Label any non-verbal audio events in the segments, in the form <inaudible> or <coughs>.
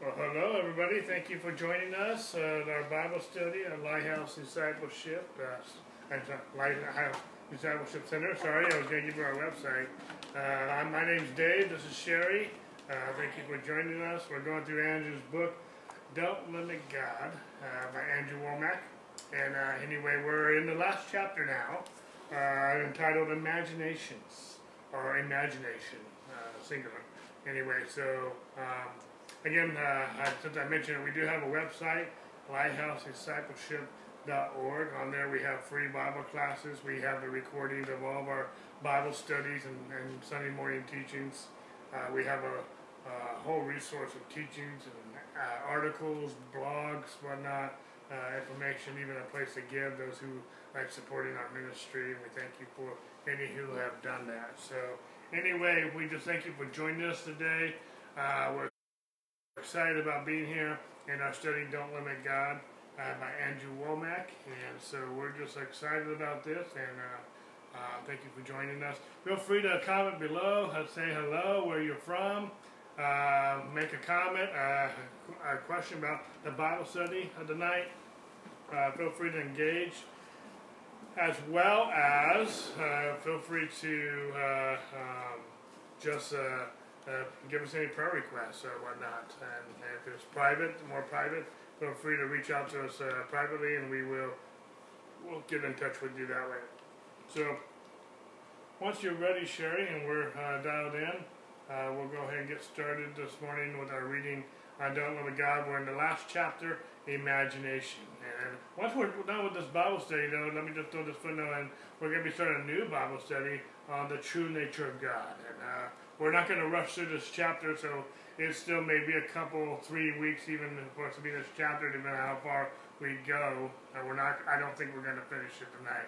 Well, hello, everybody. Thank you for joining us at our Bible study at Lighthouse Discipleship. Uh, Lighthouse Discipleship Center. Sorry, I was going to give you our website. Uh, my name's Dave. This is Sherry. Uh, thank you for joining us. We're going through Andrew's book, Don't Limit God, uh, by Andrew Wommack. And uh, anyway, we're in the last chapter now, uh, entitled Imaginations, or Imagination, uh, singular. Anyway, so. Um, Again, uh, since I mentioned we do have a website, lighthousediscipleship.org. On there, we have free Bible classes. We have the recordings of all of our Bible studies and, and Sunday morning teachings. Uh, we have a, a, whole resource of teachings and uh, articles, blogs, whatnot, uh, information, even a place to give those who like supporting our ministry. And we thank you for any who have done that. So, anyway, we just thank you for joining us today. Uh, we're excited about being here in our study Don't Limit God uh, by Andrew Wommack. And so we're just excited about this and uh, uh, thank you for joining us. Feel free to comment below, uh, say hello, where you're from, uh, make a comment, uh, a question about the Bible study of the night. feel free to engage as well as feel free to um, just uh, give us any prayer requests or whatnot. And, if it's private, more private, feel free to reach out to us uh, privately, and we will we'll get in touch with you that way. So once you're ready, Sherry, and we're uh, dialed in, uh, we'll go ahead and get started this morning with our reading on Don't Limit God. We're in the last chapter, Imagination. And once we're done with this Bible study, though, let me just throw this footnote in. We're going to be starting a new Bible study on the true nature of God. And uh, we're not going to rush through this chapter, so it still may be a couple, three weeks even for us to be this chapter, depending on how far we go. We're not. I don't think we're going to finish it tonight.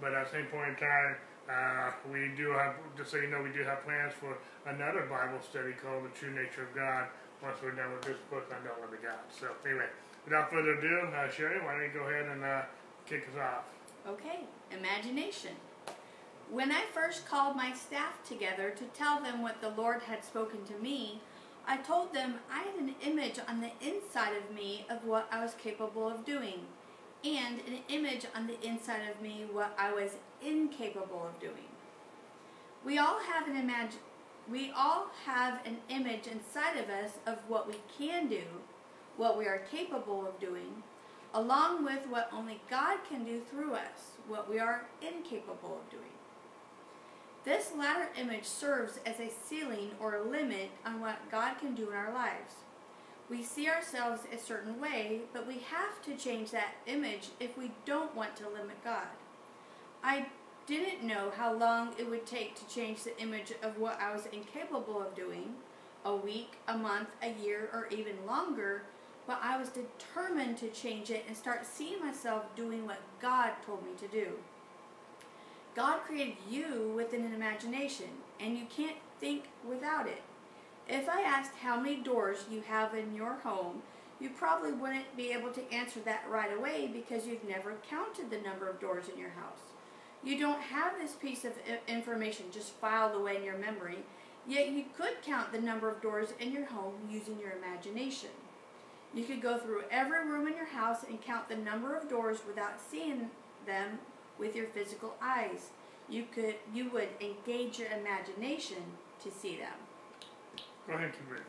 But at the same point in time, uh, we do have, just so you know, we do have plans for another Bible study called The True Nature of God once we're done with this book on Don't Limit God. So anyway, without further ado, uh, Sherry, why don't you go ahead and uh, kick us off? Okay, imagination. When I first called my staff together to tell them what the Lord had spoken to me, I told them I had an image on the inside of me of what I was capable of doing, and an image on the inside of me what I was incapable of doing. We all have an imag- we all have an image inside of us of what we can do, what we are capable of doing, along with what only God can do through us, what we are incapable of doing. This latter image serves as a ceiling or a limit on what God can do in our lives. We see ourselves a certain way, but we have to change that image if we don't want to limit God. I didn't know how long it would take to change the image of what I was incapable of doing a week, a month, a year, or even longer but I was determined to change it and start seeing myself doing what God told me to do. God created you with an imagination, and you can't think without it. If I asked how many doors you have in your home, you probably wouldn't be able to answer that right away because you've never counted the number of doors in your house. You don't have this piece of information just filed away in your memory, yet you could count the number of doors in your home using your imagination. You could go through every room in your house and count the number of doors without seeing them with your physical eyes. You could you would engage your imagination to see them. Go ahead, Kimberly.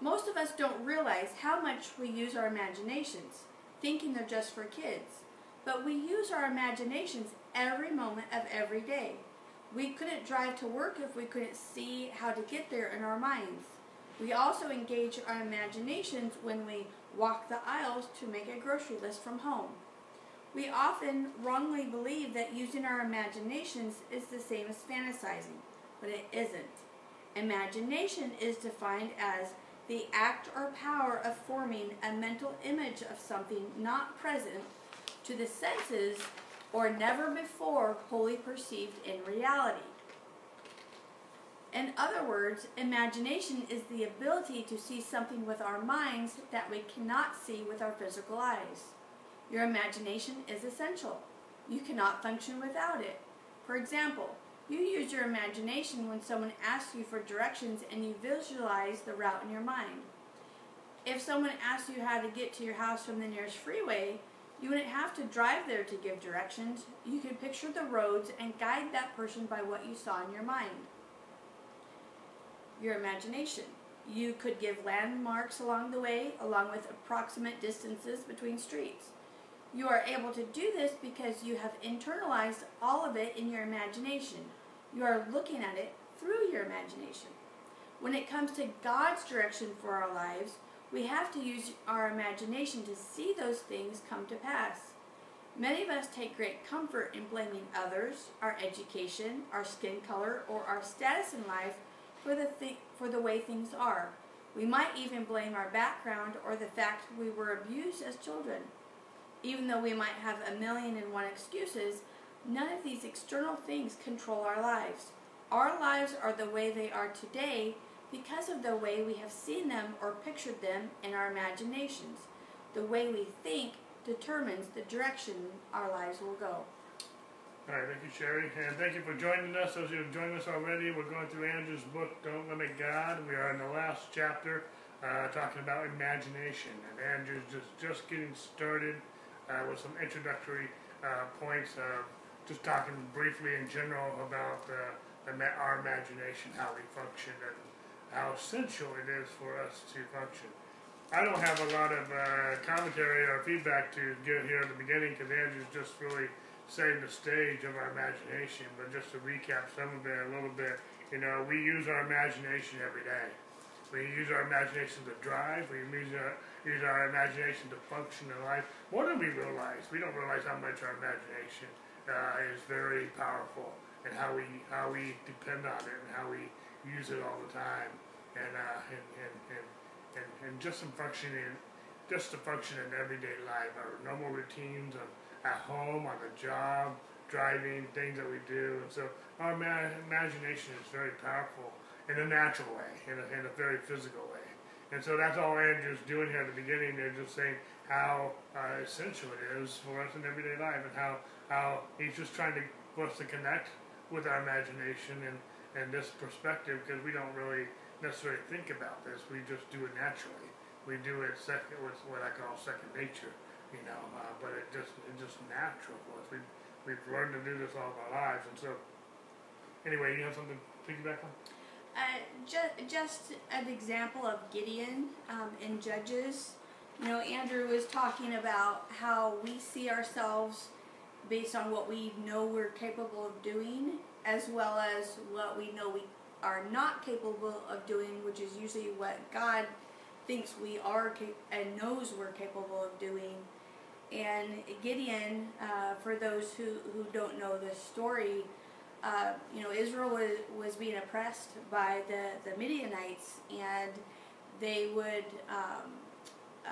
Most of us don't realize how much we use our imaginations, thinking they're just for kids. But we use our imaginations every moment of every day. We couldn't drive to work if we couldn't see how to get there in our minds. We also engage our imaginations when we walk the aisles to make a grocery list from home. We often wrongly believe that using our imaginations is the same as fantasizing, but it isn't. Imagination is defined as the act or power of forming a mental image of something not present to the senses or never before wholly perceived in reality. In other words, imagination is the ability to see something with our minds that we cannot see with our physical eyes. Your imagination is essential. You cannot function without it. For example, You use your imagination when someone asks you for directions and you visualize the route in your mind. If someone asks you how to get to your house from the nearest freeway, you wouldn't have to drive there to give directions. You could picture the roads and guide that person by what you saw in your mind. Your imagination. You could give landmarks along the way, along with approximate distances between streets. You are able to do this because you have internalized all of it in your imagination. You are looking at it through your imagination. When it comes to God's direction for our lives, we have to use our imagination to see those things come to pass. Many of us take great comfort in blaming others, our education, our skin color, or our status in life for the, th- for the way things are. We might even blame our background or the fact we were abused as children. Even though we might have a million and one excuses, none of these external things control our lives. Our lives are the way they are today because of the way we have seen them or pictured them in our imaginations. The way we think determines the direction our lives will go. All right, thank you, Sherry, and thank you for joining us. Those who have joined us already, we're going through Andrew's book, Don't Limit God. We are in the last chapter, uh, talking about imagination, and Andrew's just just getting started with some introductory uh, points. just talking briefly in general about uh, our imagination, how we function, and how essential it is for us to function. I don't have a lot of uh, commentary or feedback to give here in the beginning because Andrew's just really setting the stage of our imagination. But just to recap some of it a little bit, you know, we use our imagination every day. We use our imagination to drive. We use our, use our imagination to function in life. More than we realize. We don't realize how much our imagination uh, is very powerful and how we how we depend on it and how we use it all the time, and uh, and, and, and, and, and just some functioning, just to function in everyday life, our normal routines of, at home, on the job, driving, things that we do, and so our ma- imagination is very powerful in a natural way, in a, in a very physical way. And so that's all Andrew's doing here at the beginning. They're just saying how uh, essential it is for us in everyday life, and how how he's just trying to for us to connect with our imagination and and this perspective because we don't really necessarily think about this. We just do it naturally. We do it second with what I call second nature, you know. Uh, but it just it's just natural for us. We we've learned to do this all of our lives, and so anyway, you have something to piggyback on. Uh, just, just an example of Gideon um, in Judges. You know, Andrew was talking about how we see ourselves based on what we know we're capable of doing as well as what we know we are not capable of doing, which is usually what God thinks we are cap- and knows we're capable of doing. And Gideon, uh, for those who, who don't know the story, uh, you know, Israel was, was being oppressed by the, the Midianites, and they would, um, uh,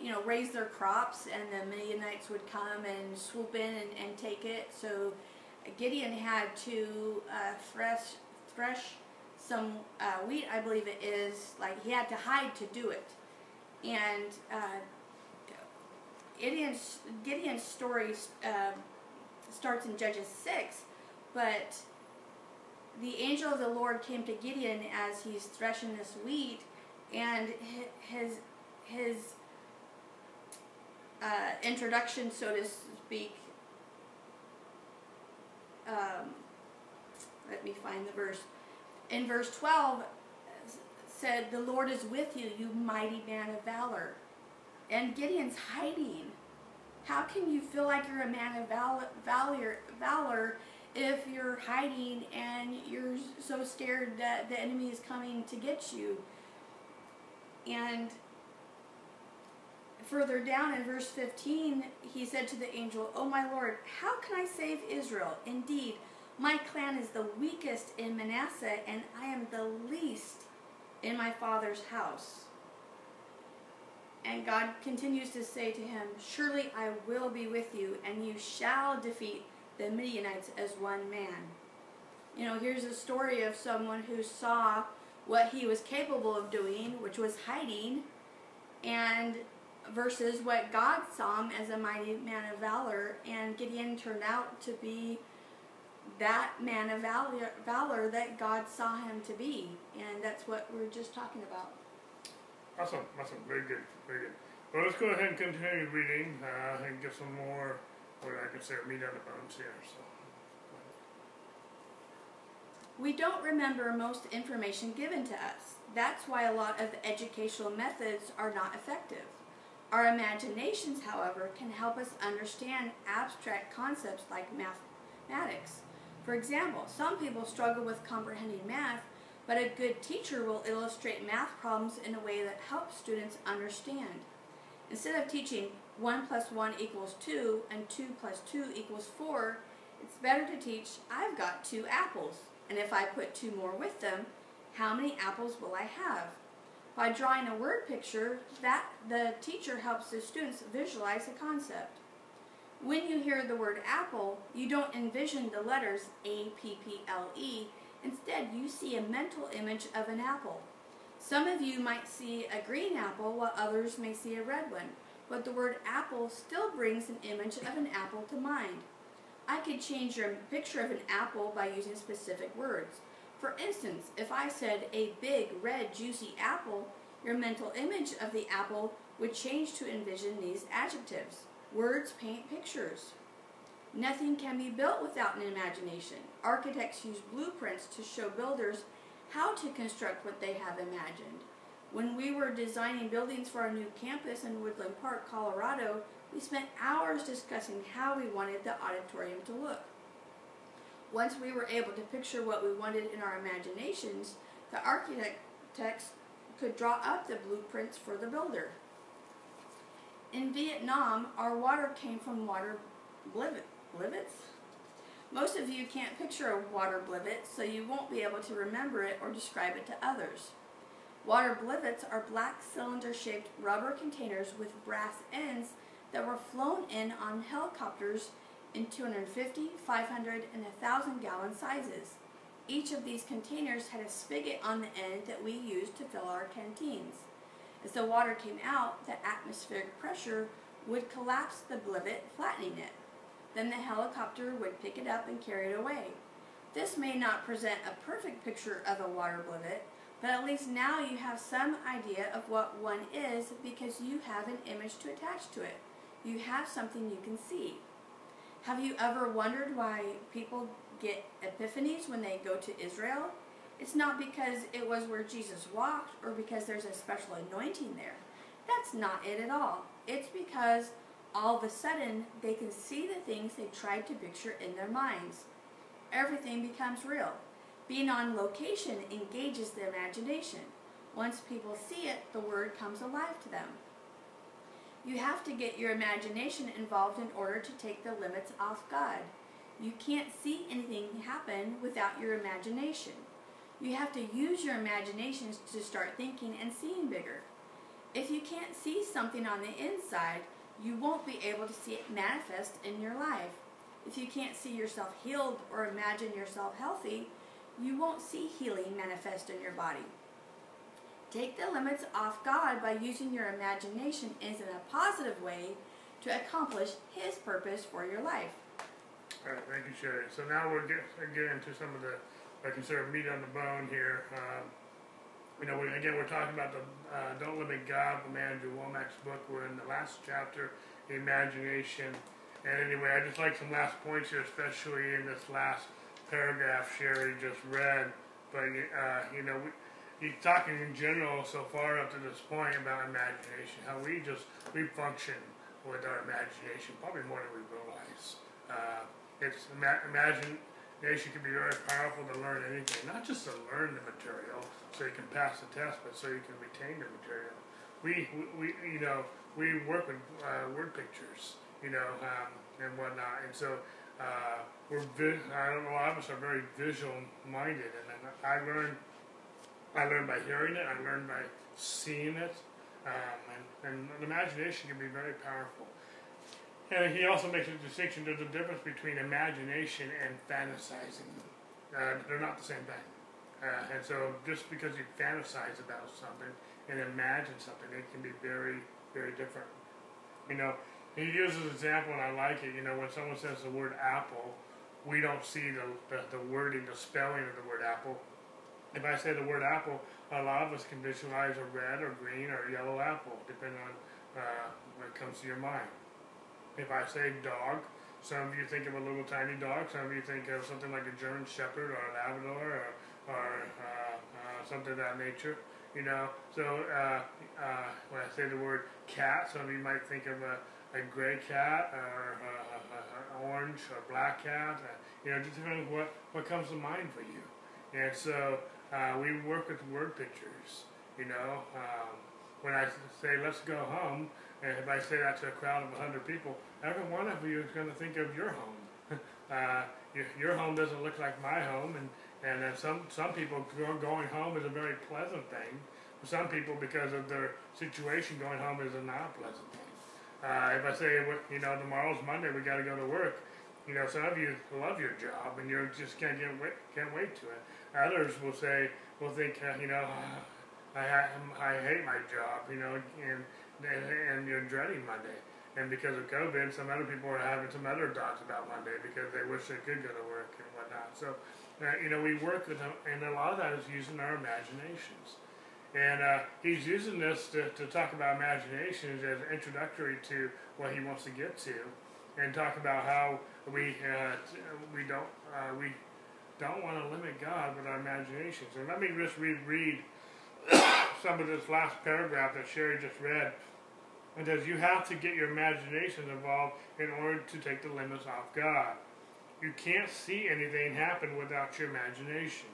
you know, raise their crops, and the Midianites would come and swoop in and, and take it. So Gideon had to uh, thresh, thresh some uh, wheat, I believe it is. Like he had to hide to do it, and uh, Gideon's Gideon's story uh, starts in Judges six, but the angel of the Lord came to Gideon as he's threshing this wheat, and his his uh, introduction, so to speak, um, let me find the verse. In verse 12, said, The Lord is with you, you mighty man of valor. And Gideon's hiding. How can you feel like you're a man of valor, valor, valor if you're hiding and you're so scared that the enemy is coming to get you? And further down in verse 15, he said to the angel, Oh my Lord, how can I save Israel? Indeed, my clan is the weakest in Manasseh, and I am the least in my father's house. And God continues to say to him, Surely I will be with you, and you shall defeat the Midianites as one man. You know, here's a story of someone who saw what he was capable of doing, which was hiding, and versus what God saw him as a mighty man of valor. And Gideon turned out to be that man of valor, valor that God saw him to be. And that's what we are just talking about. Awesome, awesome, very good, very good. Well, let's go ahead and continue reading uh, and get some more, I meat on the bones here. So. We don't remember most information given to us. That's why a lot of educational methods are not effective. Our imaginations, however, can help us understand abstract concepts like mathematics. For example, some people struggle with comprehending math, but a good teacher will illustrate math problems in a way that helps students understand. Instead of teaching 1 plus 1 equals 2 and 2 plus 2 equals 4, it's better to teach I've got two apples, and if I put two more with them, how many apples will I have? By drawing a word picture, that the teacher helps the students visualize a concept. When you hear the word apple, you don't envision the letters A-P-P-L-E. Instead, you see a mental image of an apple. Some of you might see a green apple while others may see a red one, but the word apple still brings an image of an apple to mind. I could change your picture of an apple by using specific words. For instance, if I said a big, red, juicy apple, your mental image of the apple would change to envision these adjectives. Words paint pictures. Nothing can be built without an imagination. Architects use blueprints to show builders how to construct what they have imagined. When we were designing buildings for our new campus in Woodland Park, Colorado, we spent hours discussing how we wanted the auditorium to look. Once we were able to picture what we wanted in our imaginations, the architects could draw up the blueprints for the builder. In Vietnam, our water came from water blivets. Most of you can't picture a water blivet, so you won't be able to remember it or describe it to others. Water blivets are black cylinder-shaped rubber containers with brass ends that were flown in on helicopters in 250, 500, and 1,000 gallon sizes. Each of these containers had a spigot on the end that we used to fill our canteens. As the water came out, the atmospheric pressure would collapse the blivet, flattening it. Then the helicopter would pick it up and carry it away. This may not present a perfect picture of a water blivet, but at least now you have some idea of what one is because you have an image to attach to it. You have something you can see. Have you ever wondered why people get epiphanies when they go to Israel? It's not because it was where Jesus walked or because there's a special anointing there. That's not it at all. It's because all of a sudden they can see the things they tried to picture in their minds. Everything becomes real. Being on location engages the imagination. Once people see it, the word comes alive to them. You have to get your imagination involved in order to take the limits off God. You can't see anything happen without your imagination. You have to use your imaginations to start thinking and seeing bigger. If you can't see something on the inside, you won't be able to see it manifest in your life. If you can't see yourself healed or imagine yourself healthy, you won't see healing manifest in your body. Take the limits off God by using your imagination in a positive way to accomplish His purpose for your life. All right, thank you, Sherry. So now we'll get, get into some of the, I consider meat on the bone here. Um, you know, we, again, we're talking about the uh, Don't Limit God, the Andrew Wommack's book. We're in the last chapter, Imagination. And anyway, I just like some last points here, especially in this last paragraph Sherry just read. But, uh, you know, we, he's talking in general so far up to this point about imagination, how we just we function with our imagination probably more than we realize. Uh, it's ima- imagination can be very powerful to learn anything, not just to learn the material so you can pass the test, but so you can retain the material. We, we, we you know, we work with uh, word pictures, you know, um, and whatnot, and so. Uh, we're I don't know, a lot of us are very visual minded, and I learned I learned by hearing it. I learned by seeing it. Um, and, and imagination can be very powerful. And he also makes a distinction. There's a difference between imagination and fantasizing. Uh, they're not the same thing. Uh, and so just because you fantasize about something and imagine something, it can be very, very different. You know, he uses an example, and I like it. You know, when someone says the word apple, we don't see the, the, the wording, the spelling of the word apple. If I say the word apple, a lot of us can visualize a red or green or yellow apple, depending on uh, what comes to your mind. If I say dog, some of you think of a little tiny dog. Some of you think of something like a German Shepherd or a Labrador or, or uh, uh, something of that nature. You know, so uh, uh, when I say the word cat, some of you might think of a, a gray cat or an orange or black cat. Uh, you know, just depending on what, what comes to mind for you. And so uh, we work with word pictures. You know, um, when I say let's go home, and if I say that to a crowd of 100 people, every one of you is going to think of your home. <laughs> uh, your, your, home doesn't look like my home, and, and uh, some, some people going home is a very pleasant thing. For some people, because of their situation, going home is a not pleasant thing. Uh, if I say, you know, tomorrow's Monday, we got to go to work, you know, some of you love your job and you just can't get wait, can't wait to it. Others will say, will think, uh, you know, <sighs> I, I, I hate my job, you know, and and, and you're dreading Monday. And because of COVID, some other people are having some other thoughts about Monday because they wish they could go to work and whatnot. So, uh, you know, we work with them, and a lot of that is using our imaginations. And uh, he's using this to, to talk about imaginations as introductory to what he wants to get to, and talk about how we uh, we don't uh, we don't want to limit God with our imaginations. And let me just read read <coughs> some of this last paragraph that Sherry just read it says you have to get your imagination involved in order to take the limits off God. You can't see anything happen without your imagination.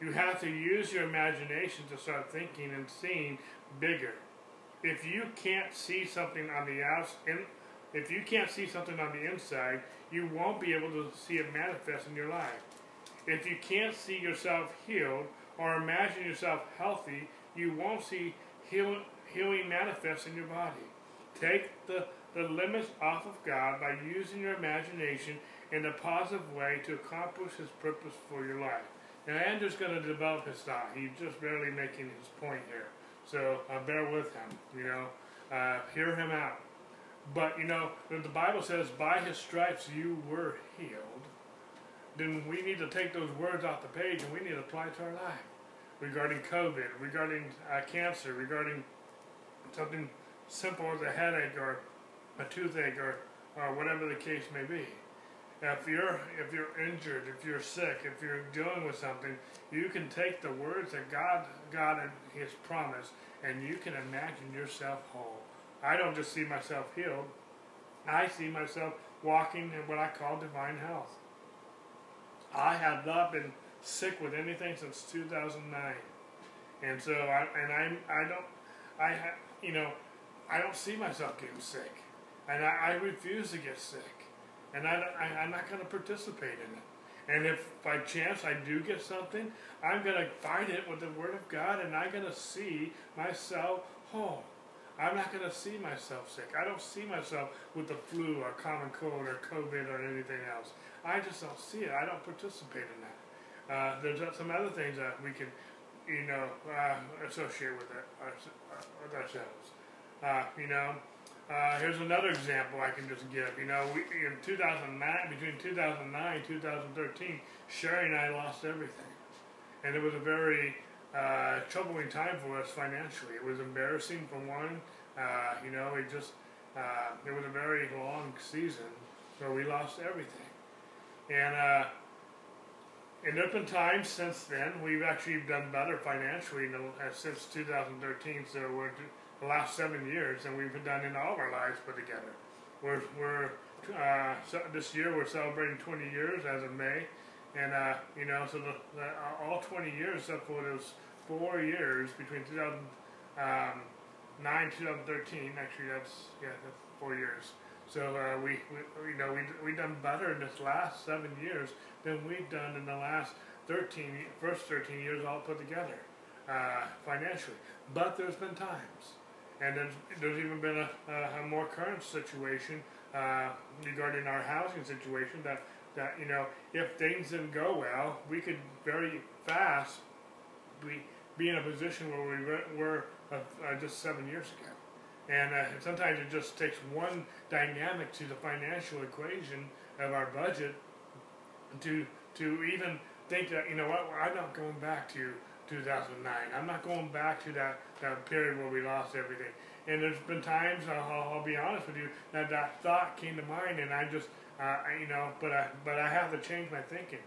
You have to use your imagination to start thinking and seeing bigger. If you can't see something on the outside, if you can't see something on the inside, you won't be able to see it manifest in your life. If you can't see yourself healed or imagine yourself healthy, you won't see healing manifest in your body. Take the, the limits off of God by using your imagination in a positive way to accomplish His purpose for your life. Now, Andrew's going to develop his thought. He's just barely making his point here. So uh, bear with him, you know. Uh, hear him out. But, you know, the Bible says, by his stripes you were healed, then we need to take those words off the page and we need to apply it to our life regarding COVID, regarding uh, cancer, regarding something simple as a headache or a toothache or, or whatever the case may be. If you're if you're injured, if you're sick, if you're dealing with something, you can take the words that God God and His promise, and you can imagine yourself whole. I don't just see myself healed; I see myself walking in what I call divine health. I have not been sick with anything since 2009, and so I and I'm I don't I you know I don't see myself getting sick, and I, I refuse to get sick, and I, I I'm not going to participate in it. And if by chance I do get something, I'm going to fight it with the Word of God, and I'm going to see myself whole. I'm not going to see myself sick. I don't see myself with the flu or common cold or COVID or anything else. I just don't see it. I don't participate in that. Uh, there's some other things that we can, you know, uh, associate with, it, uh, with ourselves. Uh, you know, uh, here's another example I can just give. You know, we, in 2009, between 2009 and 2013, Sherry and I lost everything. And it was a very uh, troubling time for us financially. It was embarrassing for one. you know, it just, it was a very long season where we lost everything. And and there have been times since then we've actually done better financially uh, since 2013. So we're the last seven years, and we've done in all of our lives put together. We're we're uh, so this year we're celebrating 20 years as of May, and uh, you know so the, the, uh, all 20 years except for those four years between 2009 um, 2013. Actually, that's yeah, that's four years. So uh, we, we, you know, we we done better in this last seven years than we've done in the last 13, first 13 years all put together uh, financially. But there's been times, and there's, there's even been a, a, a more current situation uh, regarding our housing situation that that you know if things didn't go well, we could very fast be be in a position where we were uh, uh, just seven years ago. And uh, sometimes it just takes one dynamic to the financial equation of our budget to to even think that you know what I'm not going back to 2009. I'm not going back to that that period where we lost everything. And there's been times I'll, I'll be honest with you that that thought came to mind, and I just uh, you know, but I but I have to change my thinking.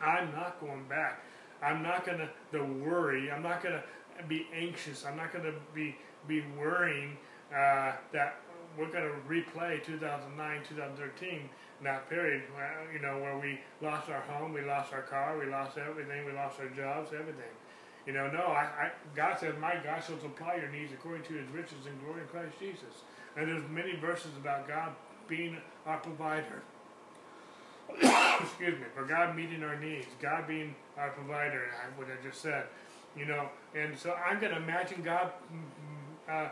I'm not going back. I'm not gonna the worry. I'm not gonna be anxious. I'm not gonna be be worrying uh, that we're gonna replay 2009, 2013 that period. You know where we lost our home, we lost our car, we lost everything, we lost our jobs, everything. You know, no, I, I God says, "My God shall supply your needs according to His riches and glory in Christ Jesus." And there's many verses about God being our provider. <coughs> Excuse me, for God meeting our needs, God being our provider, what I just said, you know, and so I'm going to imagine God mm, mm, uh,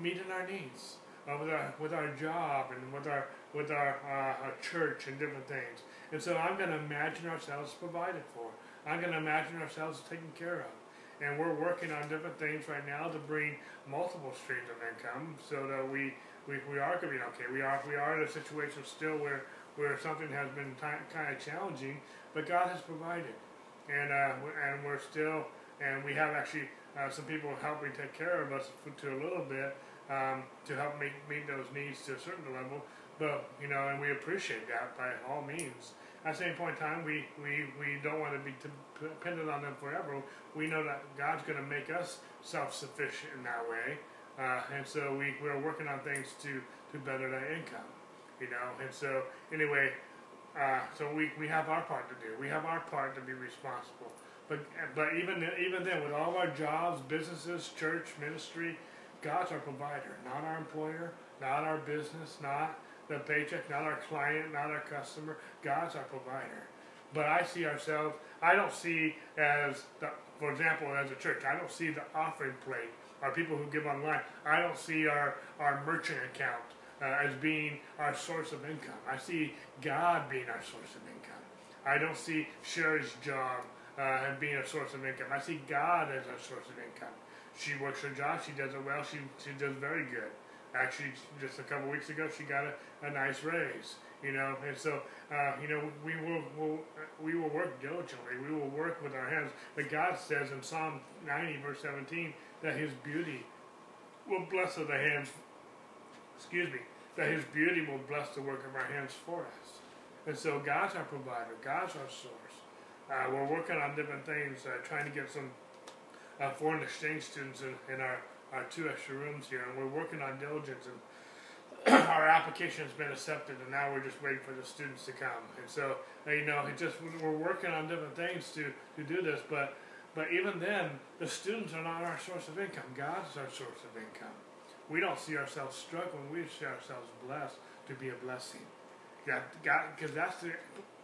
meeting our needs uh, with our with our job and with our with our, uh, our church and different things, and so I'm going to imagine ourselves provided for. I'm going to imagine ourselves taken care of and we're working on different things right now to bring multiple streams of income so that we we, we are going to be okay. We are we are in a situation still where where something has been kind of challenging, but God has provided, and uh, and we're still and we have actually uh, some people helping take care of us to a little bit um, to help meet meet those needs to a certain level. But you know, and we appreciate that by all means. At the same point in time, we, we, we don't want to be dependent on them forever. We know that God's going to make us self-sufficient in that way. Uh, and so we, we're working on things to, to better that income, you know. And so anyway, uh, so we, we have our part to do. We have our part to be responsible. But but even even then, with all our jobs, businesses, church, ministry, God's our provider, not our employer, not our business, not the paycheck, not our client, not our customer. God's our provider. But I see ourselves. I don't see as the, for example, as a church, I don't see the offering plate our people who give online. I don't see our, our merchant account uh, as being our source of income. I see God being our source of income. I don't see Sherry's job uh, being a source of income. I see God as our source of income. She works her job. She does it well. She, she does very good. Actually, just a couple weeks ago, she got a, a nice raise. You know, and so uh, you know we will we'll, we will work diligently. We will work with our hands. But God says in Psalm 90, verse 17, that His beauty will bless the hands. Excuse me. That His beauty will bless the work of our hands for us. And so God's our provider. God's our source. Uh, we're working on different things, uh, trying to get some uh, foreign exchange students in, in our, our two extra rooms here, and we're working on diligence and <clears throat> our application has been accepted, and now we're just waiting for the students to come. And so, you know, it just we're working on different things to to do this, but but even then, the students are not our source of income. God is our source of income. We don't see ourselves struggling. We see ourselves blessed to be a blessing. God, God, because that's the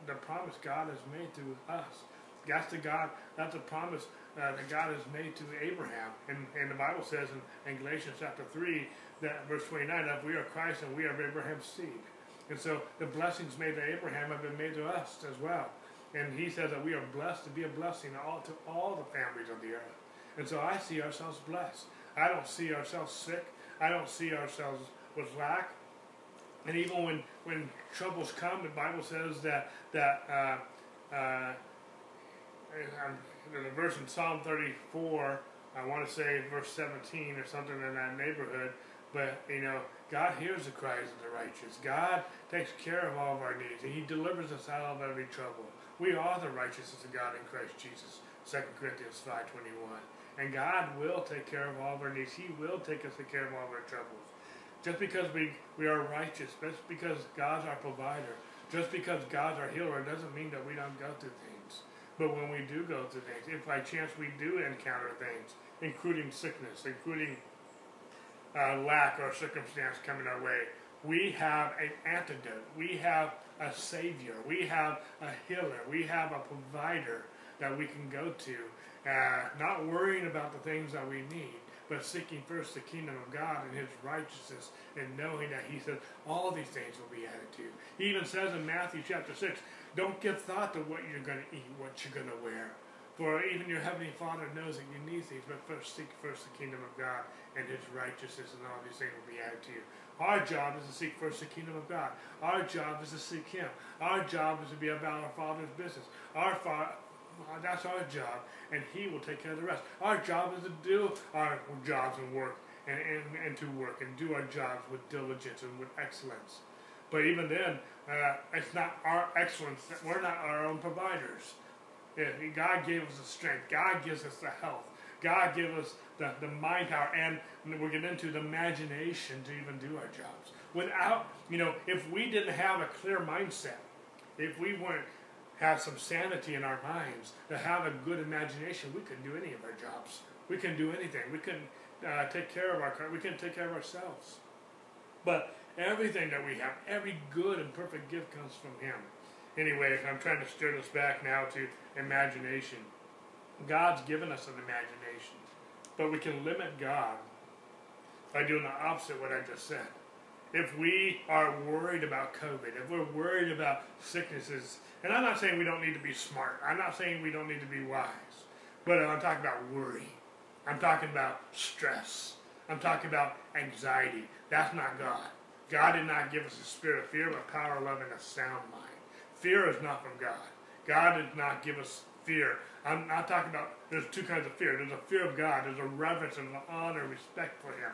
the promise God has made to us. That's the God. That's the promise uh, that God has made to Abraham. And, and the Bible says in, in Galatians chapter three that verse twenty nine that we are Christ and we are Abraham's seed. And so the blessings made to Abraham have been made to us as well. And he says that we are blessed to be a blessing all to all the families of the earth. And so I see ourselves blessed. I don't see ourselves sick. I don't see ourselves with lack. And even when, when troubles come, the Bible says that that uh, uh, there's a verse in Psalm 34. I want to say verse 17 or something in that neighborhood. But you know, God hears the cries of the righteous. God takes care of all of our needs, and He delivers us out of every trouble. We are the righteousness of God in Christ Jesus. 2 Corinthians 5.21. And God will take care of all of our needs. He will take us to care of all of our troubles. Just because we, we are righteous, just because God's our provider, just because God's our healer, doesn't mean that we don't go through things. But when we do go to things, if by chance we do encounter things, including sickness, including uh, lack or circumstance coming our way, we have an antidote. We have a savior. We have a healer. We have a provider that we can go to, uh, not worrying about the things that we need, but seeking first the kingdom of God and His righteousness, and knowing that He says all these things will be added to you. He even says in Matthew chapter six, "Don't give thought to what you're going to eat, what you're going to wear, For even your heavenly Father knows that you need these, but first seek first the kingdom of God and His righteousness, and all these things will be added to you. Our job is to seek first the kingdom of God. Our job is to seek Him. Our job is to be about our Father's business. Our Father. That's our job, and He will take care of the rest. Our job is to do our jobs and work, and, and, and to work, and do our jobs with diligence and with excellence. But even then, uh, it's not our excellence. We're not our own providers. God gave us the strength. God gives us the health. God gives us the, the mind power, and we're getting into the imagination to even do our jobs. Without, you know, if we didn't have a clear mindset, if we weren't have some sanity in our minds, to have a good imagination, we couldn't do any of our jobs. We couldn't do anything. We couldn't uh, take care of our car. We couldn't take care of ourselves. But everything that we have, every good and perfect gift comes from Him. Anyway, I'm trying to steer this back now to imagination. God's given us an imagination, but we can limit God by doing the opposite of what I just said. If we are worried about COVID, if we're worried about sicknesses, and I'm not saying we don't need to be smart, I'm not saying we don't need to be wise, but I'm talking about worry. I'm talking about stress. I'm talking about anxiety. That's not God. God did not give us a spirit of fear, but power, love, and a sound mind. Fear is not from God. God did not give us fear. I'm not talking about, there's two kinds of fear. There's a fear of God, there's a reverence and an honor respect for Him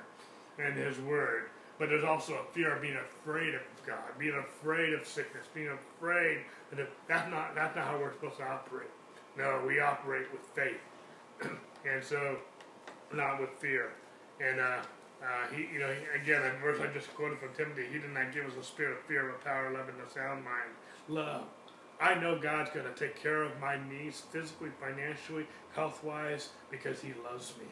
and His Word. But there's also a fear of being afraid of God, being afraid of sickness, being afraid that that's not that's not how we're supposed to operate. No, we operate with faith, <clears throat> and so not with fear. And uh, uh, he, you know, again, a verse I just quoted from Timothy, he did not give us a spirit of fear, but power, love, and a sound mind. Love. I know God's going to take care of my needs physically, financially, health wise, because He loves me.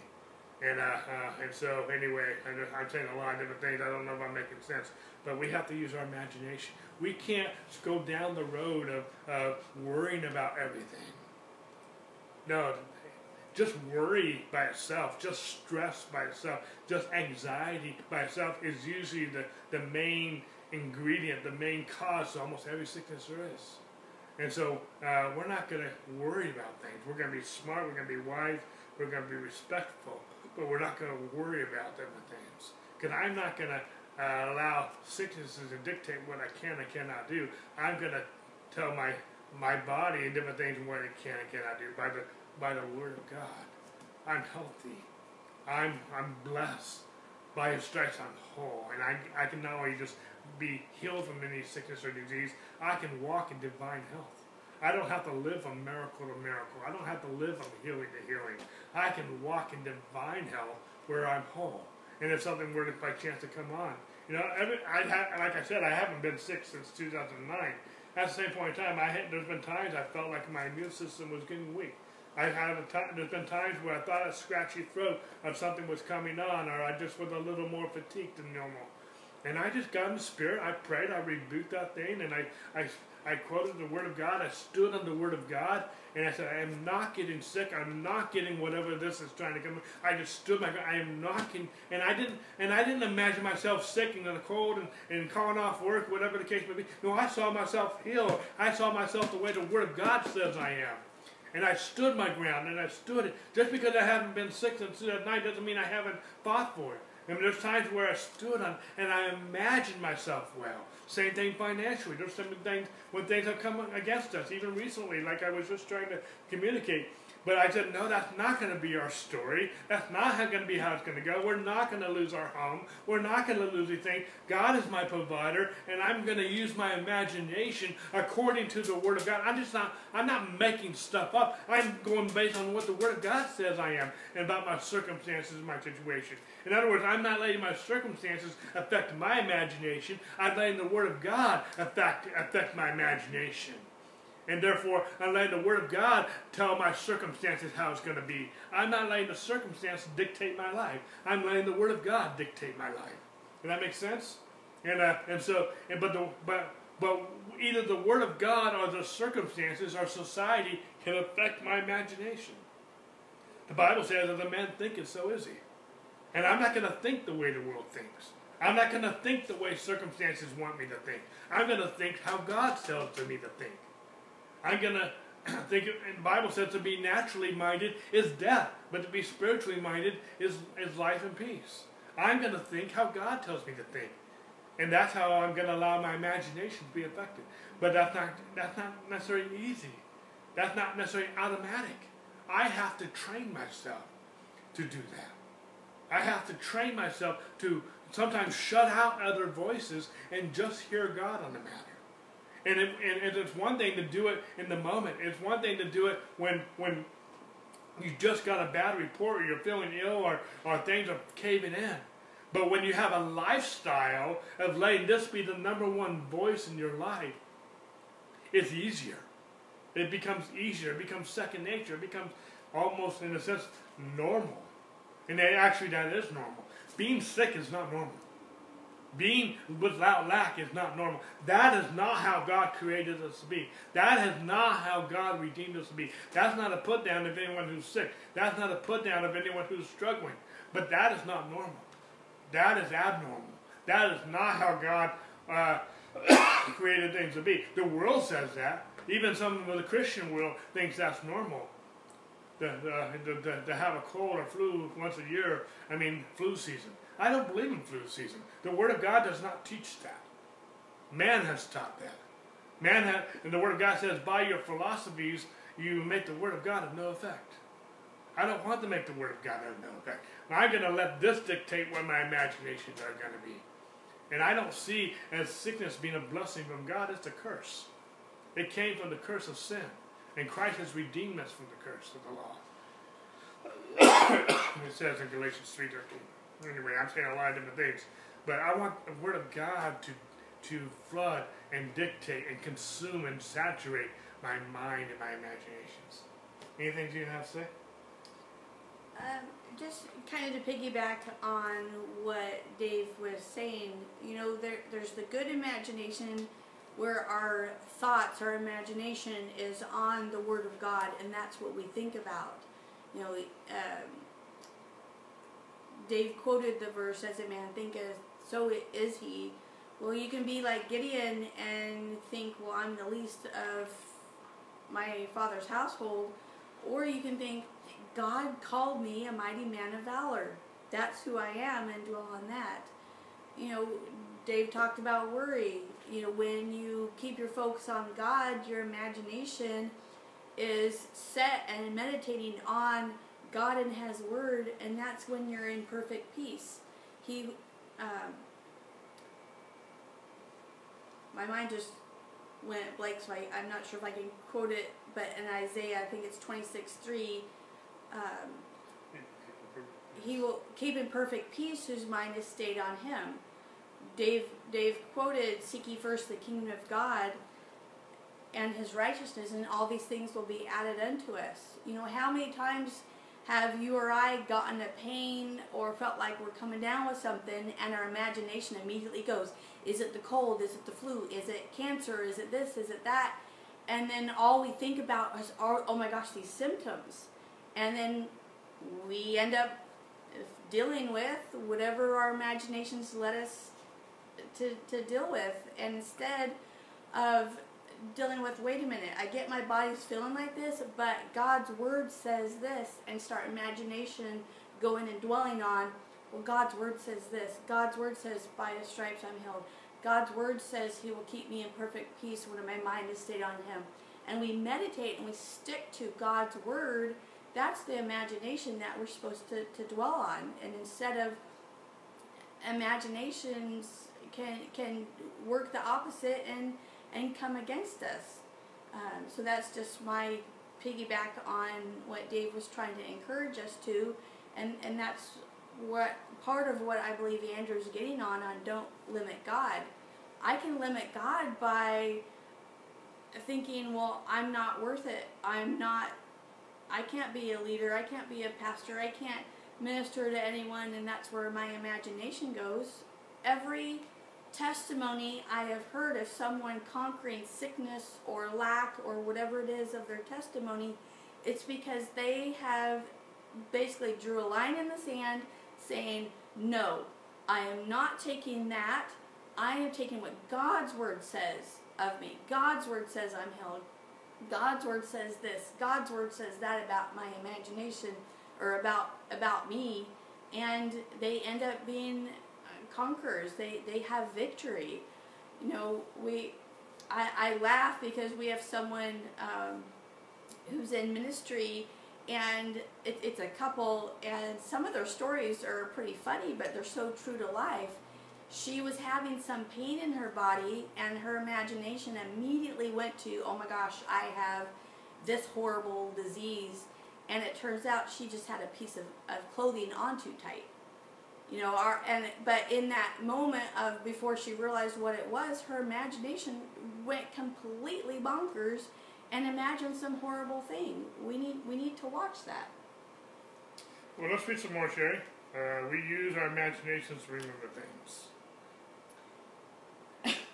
And uh, uh, and so anyway, I'm saying a lot of different things. I don't know if I'm making sense, but we have to use our imagination. We can't go down the road of uh, worrying about everything. No, just worry by itself, just stress by itself, just anxiety by itself is usually the, the main ingredient, the main cause of almost every sickness there is. And so uh, we're not going to worry about things. We're going to be smart, we're going to be wise, we're going to be respectful, but we're not going to worry about them different things. Because I'm not going to uh, allow sicknesses to dictate what I can and cannot do. I'm going to tell my my body and different things what it can and cannot do by the by the word of God. I'm healthy. I'm I'm blessed. By his stripes I'm whole. And I, I can not only just be healed from any sickness or disease, I can walk in divine health. I don't have to live from miracle to miracle. I don't have to live from healing to healing. I can walk in divine health where I'm whole. And if something were to by chance to come on, you know, every, I ha- like I said, I haven't been sick since 2009. At the same point in time, I had, there's been times I felt like my immune system was getting weak. I had a time, there's been times where I thought a scratchy throat or something was coming on, or I just was a little more fatigued than normal. And I just got in the spirit. I prayed. I rebuked that thing, and I, I, I quoted the word of God. I stood on the word of God, and I said, I am not getting sick. I'm not getting whatever this is trying to come. I just stood my I am not getting, and I didn't, and I didn't imagine myself sick and in the cold and, and calling off work, whatever the case may be. No, I saw myself healed. I saw myself the way the word of God says I am. And I stood my ground and I stood it. Just because I haven't been sick since that night doesn't mean I haven't fought for it. I mean, there's times where I stood on and I imagined myself well. Same thing financially. There's some things when things have come against us, even recently, like I was just trying to communicate. But I said, no, that's not going to be our story. That's not going to be how it's going to go. We're not going to lose our home. We're not going to lose anything. God is my provider, and I'm going to use my imagination according to the Word of God. I'm just not, I'm not making stuff up. I'm going based on what the Word of God says I am and about my circumstances and my situation. In other words, I'm not letting my circumstances affect my imagination. I'm letting the Word of God affect, affect my imagination. And therefore, I'm letting the Word of God tell my circumstances how it's going to be. I'm not letting the circumstances dictate my life. I'm letting the Word of God dictate my life. Does that make sense? And uh, and so, and but the but but either the Word of God or the circumstances or society can affect my imagination. The Bible says, "As a man thinketh, so is he." And I'm not going to think the way the world thinks. I'm not going to think the way circumstances want me to think. I'm going to think how God tells me to think. I'm going to <clears throat> think and the Bible says to be naturally minded is death, but to be spiritually minded is, is life and peace. I'm going to think how God tells me to think. And that's how I'm going to allow my imagination to be affected. But that's not, that's not necessarily easy. That's not necessarily automatic. I have to train myself to do that. I have to train myself to sometimes shut out other voices and just hear God on the matter. And, it, and it's one thing to do it in the moment. It's one thing to do it when when you just got a bad report or you're feeling ill or, or things are caving in. But when you have a lifestyle of letting this be the number one voice in your life, it's easier. It becomes easier. It becomes second nature. It becomes almost, in a sense, normal. And actually, that is normal. Being sick is not normal. Being without lack is not normal. That is not how God created us to be. That is not how God redeemed us to be. That's not a put down of anyone who's sick. That's not a put down of anyone who's struggling. But that is not normal. That is abnormal. That is not how God uh, <coughs> created things to be. The world says that. Even some of the Christian world thinks that's normal. To, to, to, to have a cold or flu once a year, I mean, flu season. I don't believe in flu season. The Word of God does not teach that. Man has taught that. Man has, and the Word of God says, by your philosophies, you make the Word of God of no effect. I don't want to make the Word of God of no effect. I'm going to let this dictate what my imaginations are going to be. And I don't see as sickness being a blessing from God, it's a curse. It came from the curse of sin. And Christ has redeemed us from the curse of the law. <coughs> it says in Galatians 3.13. Anyway, I'm saying a lot of different things. But I want the Word of God to, to flood and dictate and consume and saturate my mind and my imaginations. Anything you have to say? Um, just kind of to piggyback on what Dave was saying, you know, there, there's the good imagination where our thoughts, our imagination is on the Word of God, and that's what we think about. You know, um, Dave quoted the verse, as a man thinketh, so is he. Well, you can be like Gideon and think, well, I'm the least of my father's household, or you can think, God called me a mighty man of valor. That's who I am, and dwell on that. You know, Dave talked about worry. You know, when you keep your focus on God, your imagination is set and meditating on God and His Word, and that's when you're in perfect peace. He, um, my mind just went blank, so I, I'm not sure if I can quote it, but in Isaiah, I think it's 26 3 um, he will keep in perfect peace whose mind is stayed on him. Dave Dave quoted, "Seek ye first the kingdom of God and His righteousness, and all these things will be added unto us." You know, how many times have you or I gotten a pain or felt like we're coming down with something, and our imagination immediately goes, "Is it the cold? Is it the flu? Is it cancer? Is it this? Is it that?" And then all we think about is, "Oh, oh my gosh, these symptoms." and then we end up dealing with whatever our imaginations led us to, to deal with instead of dealing with wait a minute i get my body's feeling like this but god's word says this and start imagination going and dwelling on well god's word says this. God's word says by his stripes i'm healed. God's word says he will keep me in perfect peace when my mind is stayed on him. And we meditate and we stick to god's word. That's the imagination that we're supposed to, to dwell on. And instead of imaginations can can work the opposite and and come against us. Um, so that's just my piggyback on what Dave was trying to encourage us to, and and that's what part of what I believe Andrew's getting on on don't limit God. I can limit God by thinking, well, I'm not worth it. I'm not I can't be a leader, I can't be a pastor, I can't minister to anyone, and that's where my imagination goes. Every testimony I have heard of someone conquering sickness or lack or whatever it is of their testimony, it's because they have basically drew a line in the sand saying, No, I am not taking that. I am taking what God's word says of me. God's word says I'm healed. God's word says this. God's word says that about my imagination or about about me, and they end up being conquerors. They they have victory. You know, we I, I laugh because we have someone um, who's in ministry and it, it's a couple and some of their stories are pretty funny but they're so true to life she was having some pain in her body and her imagination immediately went to oh my gosh i have this horrible disease and it turns out she just had a piece of, of clothing on too tight you know our and but in that moment of before she realized what it was her imagination went completely bonkers and imagined some horrible thing we need we need to watch that Well, let's read some more, Sherry. Uh, we use our imaginations to remember things. <laughs>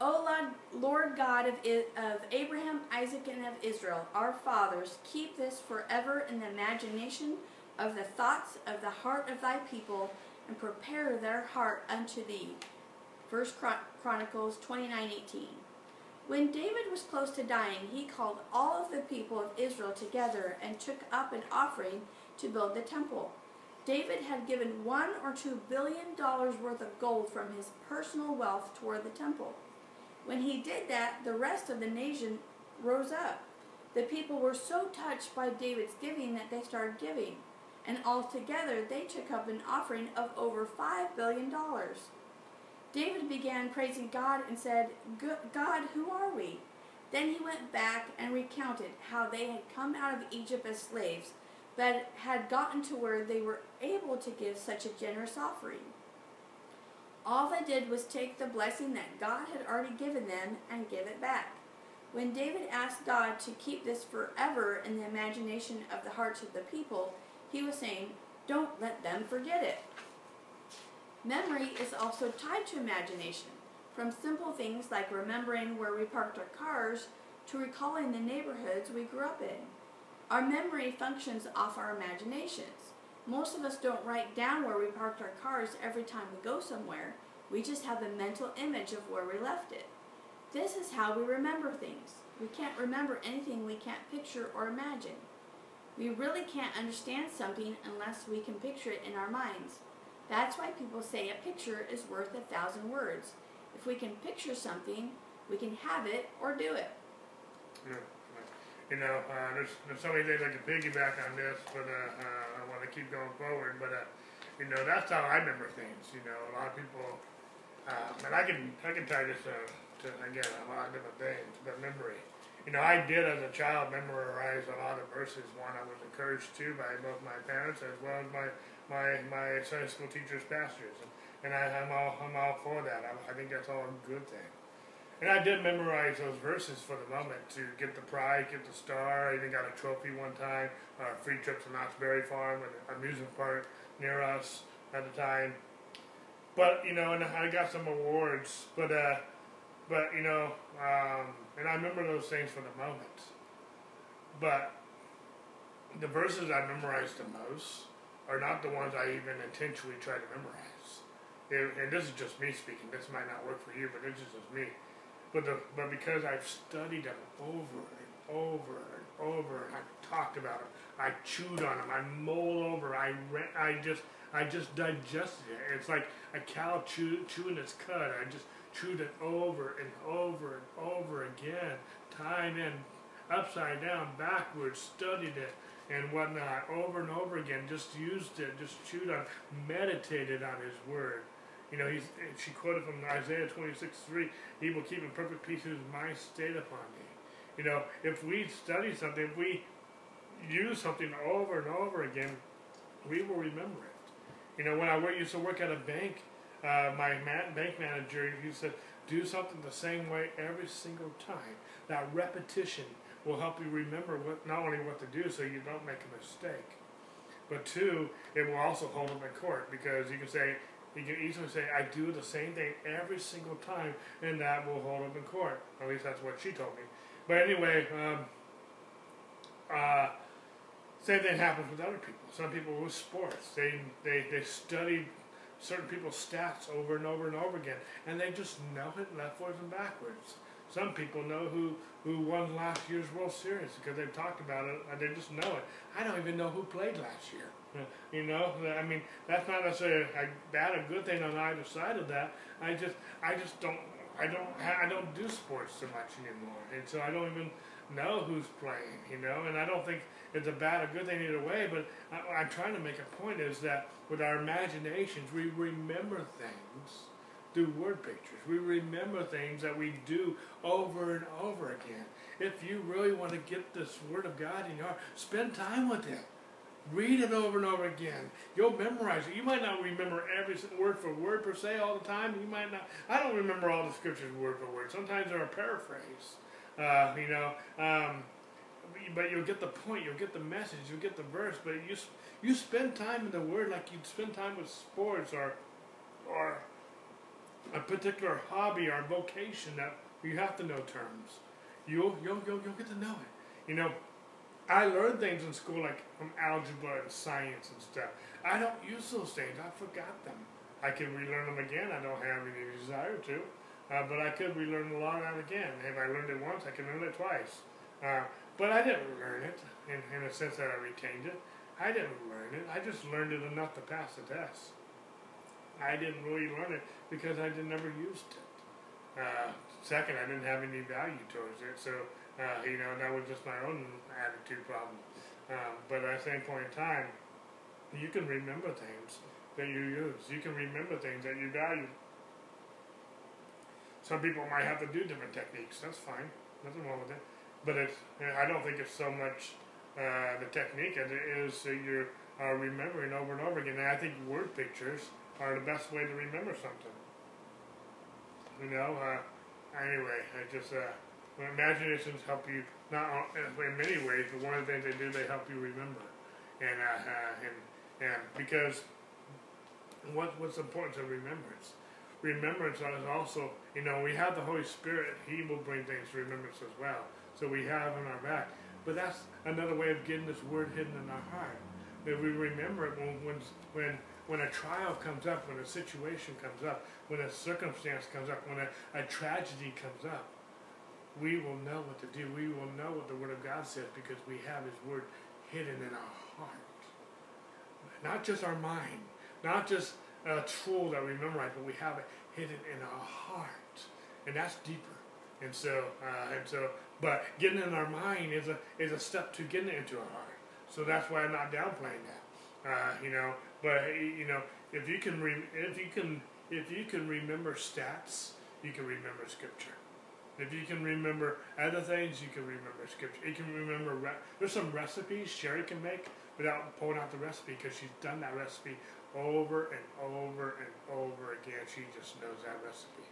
O Lord, Lord God of, I- of Abraham, Isaac, and of Israel, our fathers, keep this forever in the imagination of the thoughts of the heart of thy people, and prepare their heart unto thee. First Chron- Chronicles twenty nine eighteen. When David was close to dying, he called all of the people of Israel together and took up an offering to build the temple. David had given one or two billion dollars worth of gold from his personal wealth toward the temple. When he did that, the rest of the nation rose up. The people were so touched by David's giving that they started giving, and altogether they took up an offering of over $5 billion. David began praising God and said, God, who are we? Then he went back and recounted how they had come out of Egypt as slaves, but had gotten to where they were able to give such a generous offering. All they did was take the blessing that God had already given them and give it back. When David asked God to keep this forever in the imagination of the hearts of the people, he was saying, Don't let them forget it. Memory is also tied to imagination, from simple things like remembering where we parked our cars to recalling the neighborhoods we grew up in. Our memory functions off our imaginations. Most of us don't write down where we parked our cars every time we go somewhere. We just have a mental image of where we left it. This is how we remember things. We can't remember anything we can't picture or imagine. We really can't understand something unless we can picture it in our minds. That's why people say a picture is worth a thousand words. If we can picture something, we can have it or do it. Yeah. You know, uh, there's, there's so many things I can piggyback on this, but uh, uh, I want to keep going forward. But uh, you know, that's how I remember things. You know, a lot of people, um, and I can I can tie this uh, to again a lot of different things, but memory. You know, I did as a child memorize a lot of verses. One I was encouraged to by both my parents as well as my my my Sunday school teachers, pastors, and, and I, I'm all I'm all for that. I, I think that's all a good thing. And I did memorize those verses for the moment to get the prize, get the star. I even got a trophy one time, uh, free trip to Knott's Berry Farm, an amusement park near us at the time. But you know, and I got some awards. But uh, but you know, um, and I remember those things for the moment. But the verses I memorized the most are not the ones I even intentionally try to memorize. It, and this is just me speaking. This might not work for you, but this is just me. But the but because I've studied them over and over and over, and I've talked about them, I chewed on them, I mulled over, I re- I just I just digested it. It's like a cow chew, chewing its cud. I just chewed it over and over and over again, time in, upside down, backwards, studied it and whatnot over and over again. Just used it, just chewed on, meditated on His Word. You know, he's, she quoted from Isaiah 26 3 He will keep in perfect peace whose mind stayed upon me. You know, if we study something, if we use something over and over again, we will remember it. You know, when I used to work at a bank, uh, my bank manager, he said, do something the same way every single time. That repetition will help you remember what not only what to do so you don't make a mistake, but two, it will also hold up in court because you can say, you can easily say, I do the same thing every single time, and that will hold up in court. At least that's what she told me. But anyway, um, uh, same thing happens with other people. Some people with sports, they, they, they study certain people's stats over and over and over again, and they just know it left, forwards, and backwards. some people know who who won last year's World Series because they've talked about it. They just know it. I don't even know who played last year. <laughs> You know, I mean, that's not necessarily a bad or good thing on either side of that. I just, I just don't, I don't, I don't do sports so much anymore, and so I don't even know who's playing. You know, and I don't think it's a bad or good thing either way. But I, I'm trying to make a point is that with our imaginations, we remember things through word pictures. We remember things that we do over and over again. If you really want to get this Word of God in your heart, spend time with it. Read it over and over again. You'll memorize it. You might not remember every word for word per se all the time. You might not. I don't remember all the scriptures word for word. Sometimes they're a paraphrase. Uh, you know, um, but you'll get the point. You'll get the message. You'll get the verse. But you you spend time in the Word like you'd spend time with sports or or a particular hobby or vocation that you have to know terms. You'll, you'll, you'll, you'll get to know it. You know, I learned things in school like from algebra and science and stuff. I don't use those things. I forgot them. I can relearn them again. I don't have any desire to. Uh, but I could relearn a lot of that again. If I learned it once, I can learn it twice. Uh, but I didn't learn it in, in a sense that I retained it. I didn't learn it. I just learned it enough to pass the test. I didn't really learn it because I did never used it. Uh, second, I didn't have any value towards it, so uh, you know that was just my own attitude problem. Um, but at the same point in time, you can remember things that you use. You can remember things that you value. Some people might have to do different techniques. That's fine. Nothing wrong with it. But it's, I don't think it's so much uh, the technique as it is that you're uh, remembering over and over again. And I think word pictures are the best way to remember something. You know, uh, anyway, I just, uh, imaginations help you, not in many ways, but one of the things they do, they help you remember. And, uh, uh, and, and because what, what's important to remembrance? Remembrance is also, you know, we have the Holy Spirit, He will bring things to remembrance as well. So we have in our back. But that's another way of getting this word hidden in our heart. That we remember it when, when, when when a trial comes up, when a situation comes up, when a circumstance comes up, when a, a tragedy comes up, we will know what to do. We will know what the Word of God says because we have His Word hidden in our heart. Not just our mind, not just a tool that we memorize, but we have it hidden in our heart. And that's deeper. And so, uh, and so, but getting in our mind is a is a step to getting into our heart. So that's why I'm not downplaying that. Uh, you know, but you know, if you can re- if you can if you can remember stats, you can remember scripture. If you can remember other things, you can remember scripture. You can remember re- there's some recipes Sherry can make without pulling out the recipe because she's done that recipe over and over and over again. She just knows that recipe.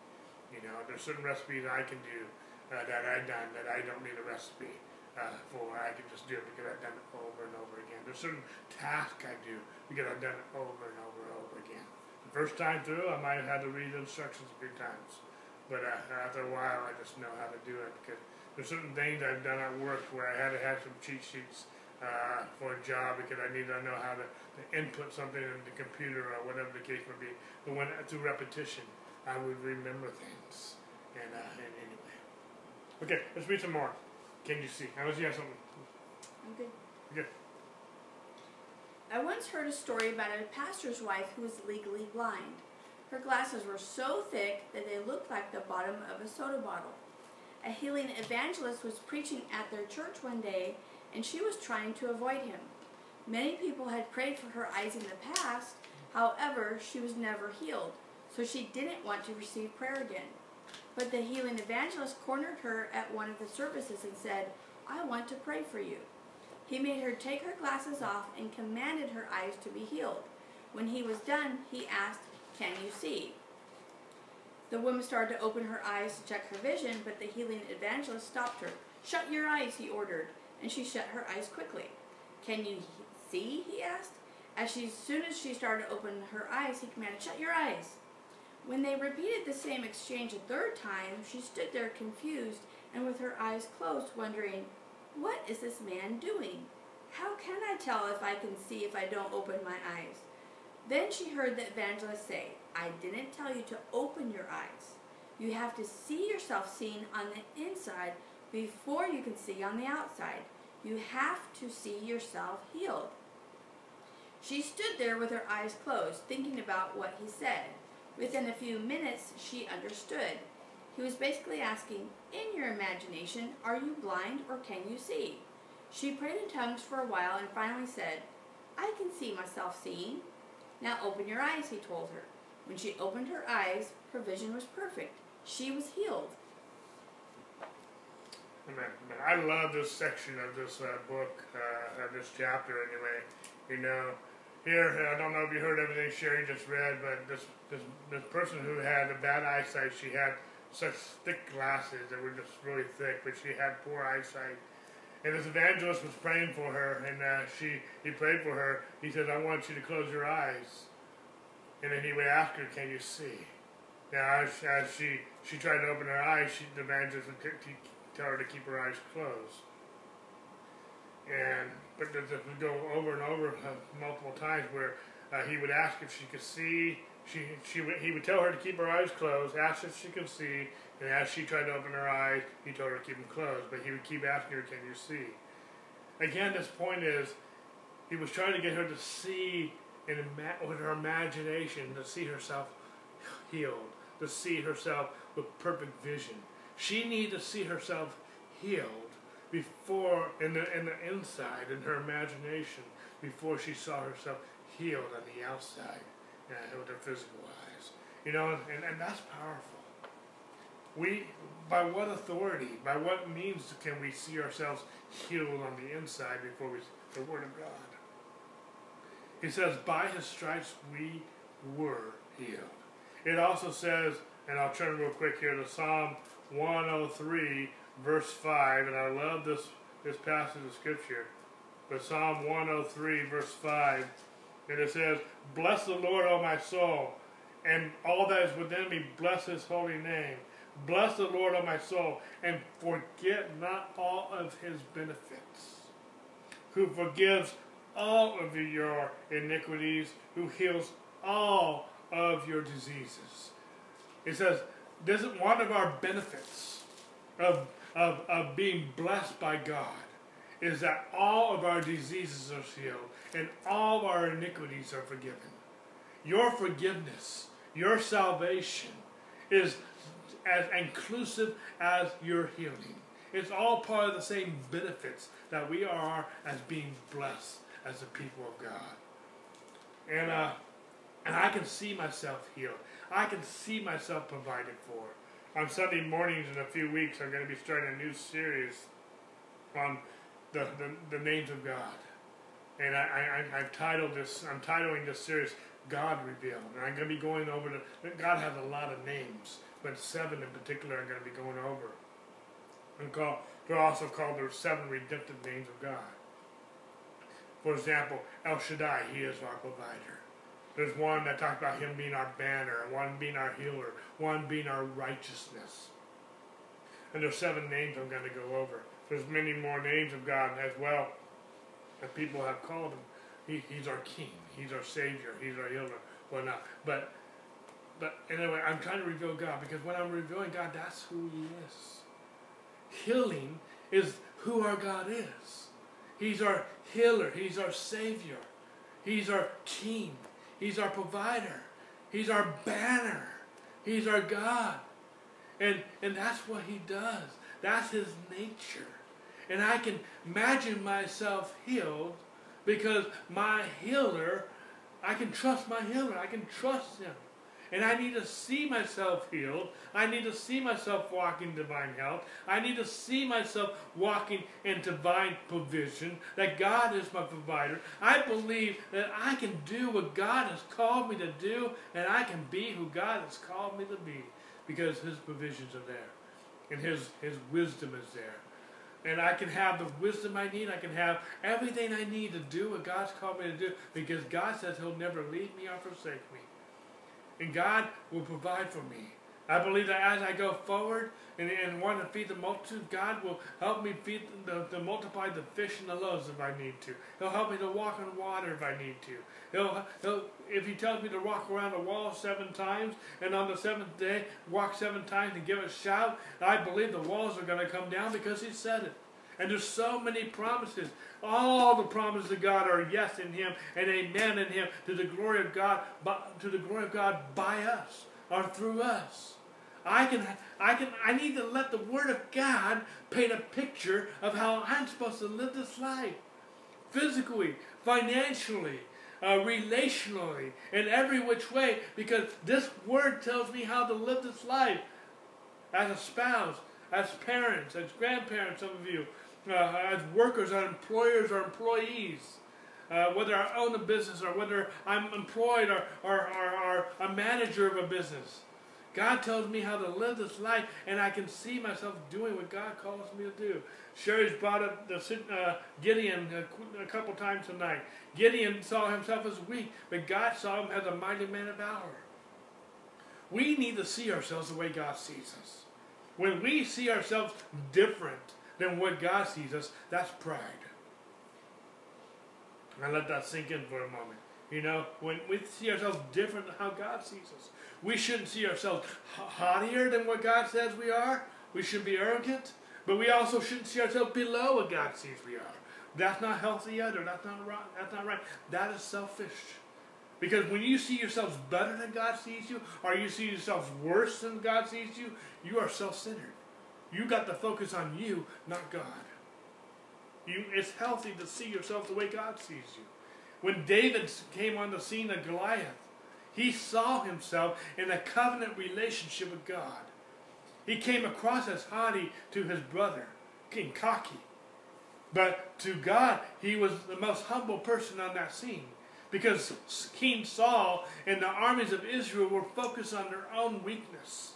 You know, there's certain recipes I can do uh, that I've done that I don't need a recipe uh, for. I can just do it because I've done it over and over again. There's certain tasks I do because I've done it over and over and over again. The first time through, I might have had to read the instructions a few times, but uh, after a while, I just know how to do it because there's certain things I've done at work where I had to have some cheat sheets uh, for a job because I need to know how to, to, input something in the computer or whatever the case may be. But when through repetition, I would remember things. And, uh, and anyway, okay, let's read some more. Can you see? Unless you have something. I'm good. Good. I once heard a story about a pastor's wife who was legally blind. Her glasses were so thick that they looked like the bottom of a soda bottle. A healing evangelist was preaching at their church one day, and she was trying to avoid him. Many people had prayed for her eyes in the past, however, she was never healed, so she didn't want to receive prayer again. But the healing evangelist cornered her at one of the services and said, I want to pray for you. He made her take her glasses off and commanded her eyes to be healed. When he was done, he asked, Can you see? The woman started to open her eyes to check her vision, but the healing evangelist stopped her. Shut your eyes, he ordered, and she shut her eyes quickly. Can you see? he asked. As she, soon as she started to open her eyes, he commanded, Shut your eyes. When they repeated the same exchange a third time, she stood there confused and with her eyes closed, wondering, What is this man doing? How can I tell if I can see if I don't open my eyes? Then she heard the evangelist say, I didn't tell you to open your eyes. You have to see yourself seen on the inside before you can see on the outside. You have to see yourself healed. She stood there with her eyes closed, thinking about what he said. Within a few minutes, she understood. He was basically asking, In your imagination, are you blind or can you see? She prayed in tongues for a while and finally said, I can see myself seeing. Now open your eyes, he told her. When she opened her eyes, her vision was perfect. She was healed. I love this section of this uh, book, uh, of this chapter anyway. You know, here, I don't know if you heard everything Sherry just read, but this, this, this person who had a bad eyesight, she had such thick glasses that were just really thick, but she had poor eyesight. And this evangelist was praying for her, and uh, she he prayed for her. He said, "I want you to close your eyes." And then he would ask her, "Can you see?" Now, as, as she she tried to open her eyes, she, the evangelist would tell her to keep her eyes closed. And but this would go over and over multiple times where uh, he would ask if she could see. She, she would, he would tell her to keep her eyes closed, ask if she could see, and as she tried to open her eyes, he told her to keep them closed. But he would keep asking her, "Can you see?" Again, this point is, he was trying to get her to see in with her imagination, to see herself healed, to see herself with perfect vision. She needed to see herself healed before in the in the inside in her imagination before she saw herself healed on the outside uh, with her physical eyes. You know, and, and that's powerful. We by what authority, by what means can we see ourselves healed on the inside before we the Word of God? He says, by his stripes we were healed. It also says, and I'll turn real quick here to Psalm 103 verse 5, and I love this, this passage of Scripture. But Psalm 103, verse 5, and it says, Bless the Lord, O my soul, and all that is within me, bless his holy name. Bless the Lord, O my soul, and forget not all of his benefits, who forgives all of your iniquities, who heals all of your diseases. It says, this is one of our benefits of of, of being blessed by God is that all of our diseases are healed and all of our iniquities are forgiven. Your forgiveness, your salvation is as inclusive as your healing. It's all part of the same benefits that we are as being blessed as the people of God. And uh, and I can see myself healed. I can see myself provided for on Sunday mornings in a few weeks, I'm going to be starting a new series on the, the, the names of God. And I, I, I've titled this, I'm titling this series God Revealed. And I'm going to be going over the, God has a lot of names, but seven in particular I'm going to be going over. And call, they're also called the seven redemptive names of God. For example, El Shaddai, He is our provider. There's one that talks about him being our banner, one being our healer, one being our righteousness. And there's seven names I'm going to go over. There's many more names of God as well that people have called him. He, he's our king. He's our savior. He's our healer. Whatnot. But but anyway, I'm trying to reveal God because when I'm revealing God, that's who He is. Healing is who our God is. He's our healer. He's our savior. He's our king. He's our provider. He's our banner. He's our God. And, and that's what he does. That's his nature. And I can imagine myself healed because my healer, I can trust my healer. I can trust him. And I need to see myself healed. I need to see myself walking divine health. I need to see myself walking in divine provision, that God is my provider. I believe that I can do what God has called me to do, and I can be who God has called me to be because His provisions are there, and His, His wisdom is there. And I can have the wisdom I need. I can have everything I need to do what God's called me to do because God says He'll never leave me or forsake me. And God will provide for me. I believe that as I go forward and, and want to feed the multitude, God will help me feed the, the multiply the fish and the loaves if I need to. He'll help me to walk on water if I need to. He'll, he'll if He tells me to walk around the wall seven times and on the seventh day walk seven times and give a shout, I believe the walls are going to come down because He said it. And there's so many promises. All the promises of God are yes in Him and amen in Him to the glory of God, to the glory of God by us or through us. I can, I can, I need to let the Word of God paint a picture of how I'm supposed to live this life, physically, financially, uh, relationally, in every which way, because this Word tells me how to live this life as a spouse, as parents, as grandparents, some of you, uh, as workers, as employers, or employees. Uh, whether I own a business or whether I'm employed or, or, or, or a manager of a business. God tells me how to live this life, and I can see myself doing what God calls me to do. Sherry's brought up the, uh, Gideon a, a, couple times tonight. Gideon saw himself as weak, but God saw him as a mighty man of valor. We need to see ourselves the way God sees us. When we see ourselves different than what God sees us, that's pride. I let that sink in for a moment. You know, when we see ourselves different than how God sees us, we shouldn't see ourselves haughtier than what God says we are. We should be arrogant, but we also shouldn't see ourselves below what God sees we are. That's not healthy either. That's not right. That's not right. That is selfish. Because when you see yourselves better than God sees you, or you see yourselves worse than God sees you, you are self-centered. You got to focus on you, not God. You, it's healthy to see yourself the way God sees you. When David came on the scene of Goliath, he saw himself in a covenant relationship with God. He came across as haughty to his brother, King cocky. But to God, he was the most humble person on that scene. Because King Saul and the armies of Israel were focused on their own weakness.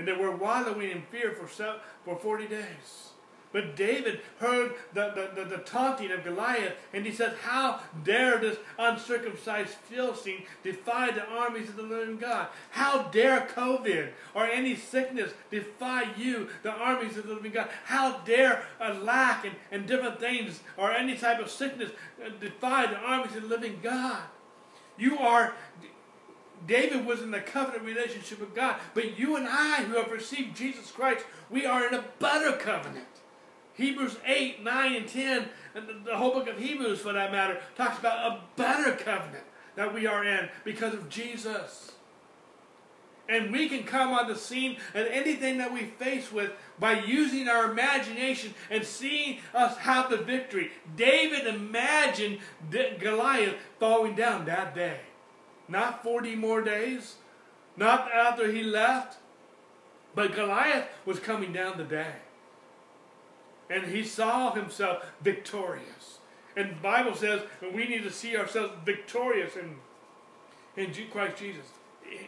And they were wallowing in fear for, for 40 days. But David heard the, the, the, the, taunting of Goliath, and he said, How dare this uncircumcised Philistine defy the armies of the living God? How dare COVID or any sickness defy you, the armies of the living God? How dare a lack and, and different things or any type of sickness uh, defy the armies of the living God? You are David was in a covenant relationship with God, but you and I, who have received Jesus Christ, we are in a better covenant. Hebrews 8, 9, and 10, and the whole book of Hebrews for that matter, talks about a better covenant that we are in because of Jesus. And we can come on the scene at anything that we face with by using our imagination and seeing us have the victory. David imagined Goliath falling down that day. Not 40 more days, not after he left, but Goliath was coming down the day and he saw himself victorious. And the Bible says we need to see ourselves victorious in, in Christ Jesus.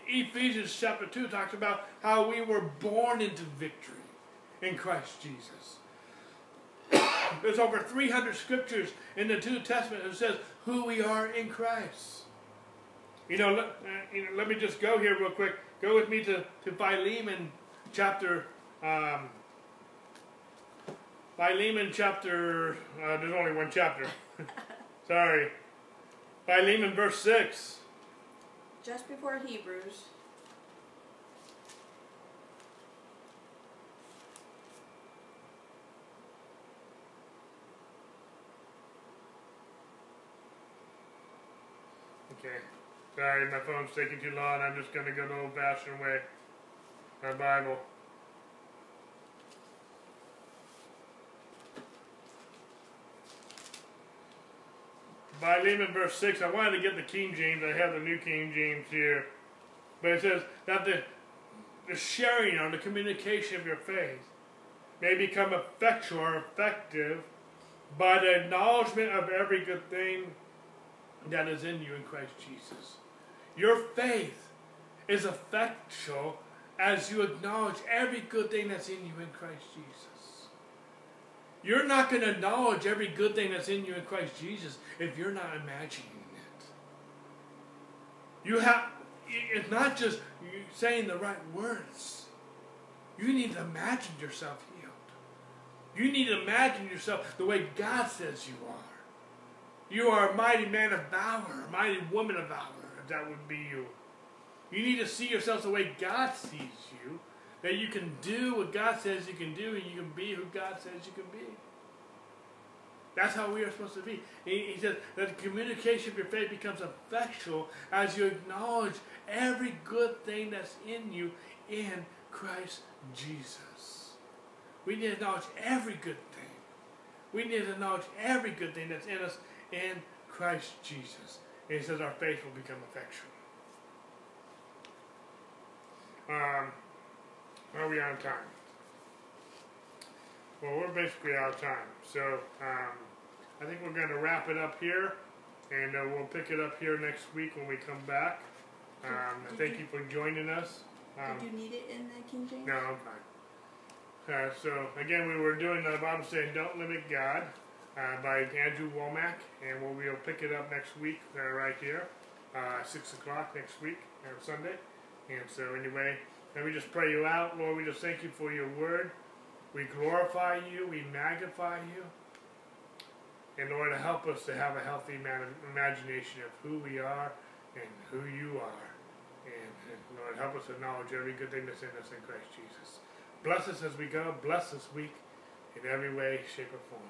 Ephesians chapter 2 talks about how we were born into victory in Christ Jesus. <coughs> There's over 300 scriptures in the New Testament that says who we are in Christ. You know, let, uh, you know, let me just go here real quick. Go with me to, to Philemon chapter um, Philemon chapter, uh, there's only one chapter. <laughs> Sorry. Philemon verse 6. Just before Hebrews. Okay. Sorry, my phone's taking too long. I'm just going to go the old-fashioned way. My Bible. By Philemon verse 6, I wanted to get the King James. I have the New King James here. But it says that the, the sharing or the communication of your faith may become effectual or effective by the acknowledgement of every good thing that is in you in Christ Jesus. Your faith is effectual as you acknowledge every good thing that's in you in Christ Jesus. You're not going to acknowledge every good thing that's in you in Christ Jesus if you're not imagining it. You have, it's not just saying the right words. You need to imagine yourself healed. You need to imagine yourself the way God says you are. You are a mighty man of valor, a mighty woman of valor, that would be you. You need to see yourself the way God sees you, that you can do what God says you can do, and you can be who God says you can be. That's how we are supposed to be. He, says that the communication of your faith becomes effectual as you acknowledge every good thing that's in you in Christ Jesus. We need to acknowledge every good thing. We need to acknowledge every good thing that's in us in Christ Jesus. And he says our faith will become effectual. Um, are we on time? Well, we're basically out of time. So um, I think we're going to wrap it up here, and uh, we'll pick it up here next week when we come back. Um, Did thank you- you for joining us. Um, Did you need it in the King James? no, I'm fine. Uh, so again, we were doing the Bible saying "Don't Limit God" uh, by Andrew Wommack, and we'll, we'll pick it up next week uh, right here, uh, six o'clock next week on Sunday. And so anyway, let me just pray you out, Lord. We just thank you for your word. We glorify you. We magnify you. And Lord, help us to have a healthy imagination of who we are and who you are. And, and Lord, help us to acknowledge every good thing that's in us in Christ Jesus. Bless us as we go. Bless this week in every way, shape, or form.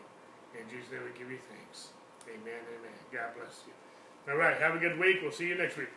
In Jesus' name we give you thanks. Amen, amen. God bless you. All right, have a good week. We'll see you next week.